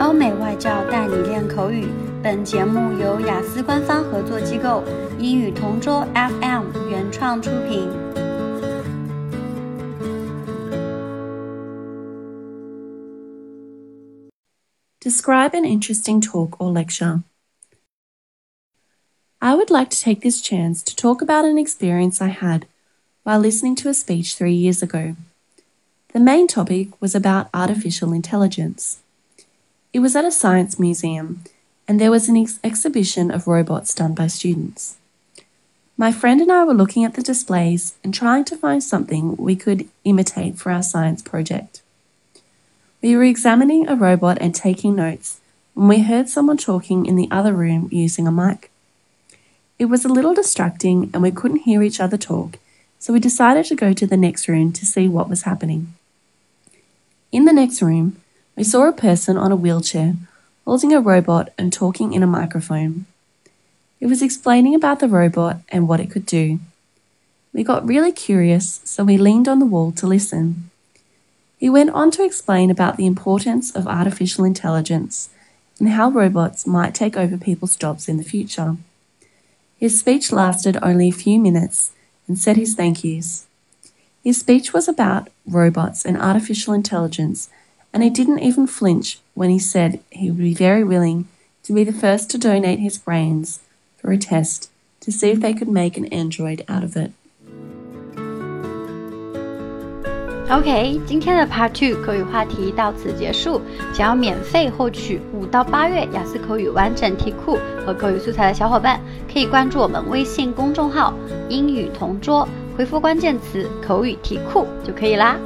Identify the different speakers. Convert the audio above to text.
Speaker 1: 欧美外教带你练口语。本节目由雅思官方合作机构英语同桌 FM 原创出品。
Speaker 2: Describe an interesting talk or lecture. I would like to take this chance to talk about an experience I had while listening to a speech three years ago. The main topic was about artificial intelligence. It was at a science museum, and there was an ex- exhibition of robots done by students. My friend and I were looking at the displays and trying to find something we could imitate for our science project. We were examining a robot and taking notes when we heard someone talking in the other room using a mic. It was a little distracting and we couldn't hear each other talk, so we decided to go to the next room to see what was happening. In the next room, we saw a person on a wheelchair holding a robot and talking in a microphone. It was explaining about the robot and what it could do. We got really curious, so we leaned on the wall to listen. He went on to explain about the importance of artificial intelligence and how robots might take over people's jobs in the future. His speech lasted only a few minutes and said his thank yous. His speech was about robots and artificial intelligence and he didn't even flinch when he said he would be very willing to be the first to donate his brains for a test to see if they could make an android out of it.
Speaker 1: OK，今天的 Part Two 口语话题到此结束。想要免费获取五到八月雅思口语完整题库和口语素材的小伙伴，可以关注我们微信公众号“英语同桌”，回复关键词“口语题库”就可以啦。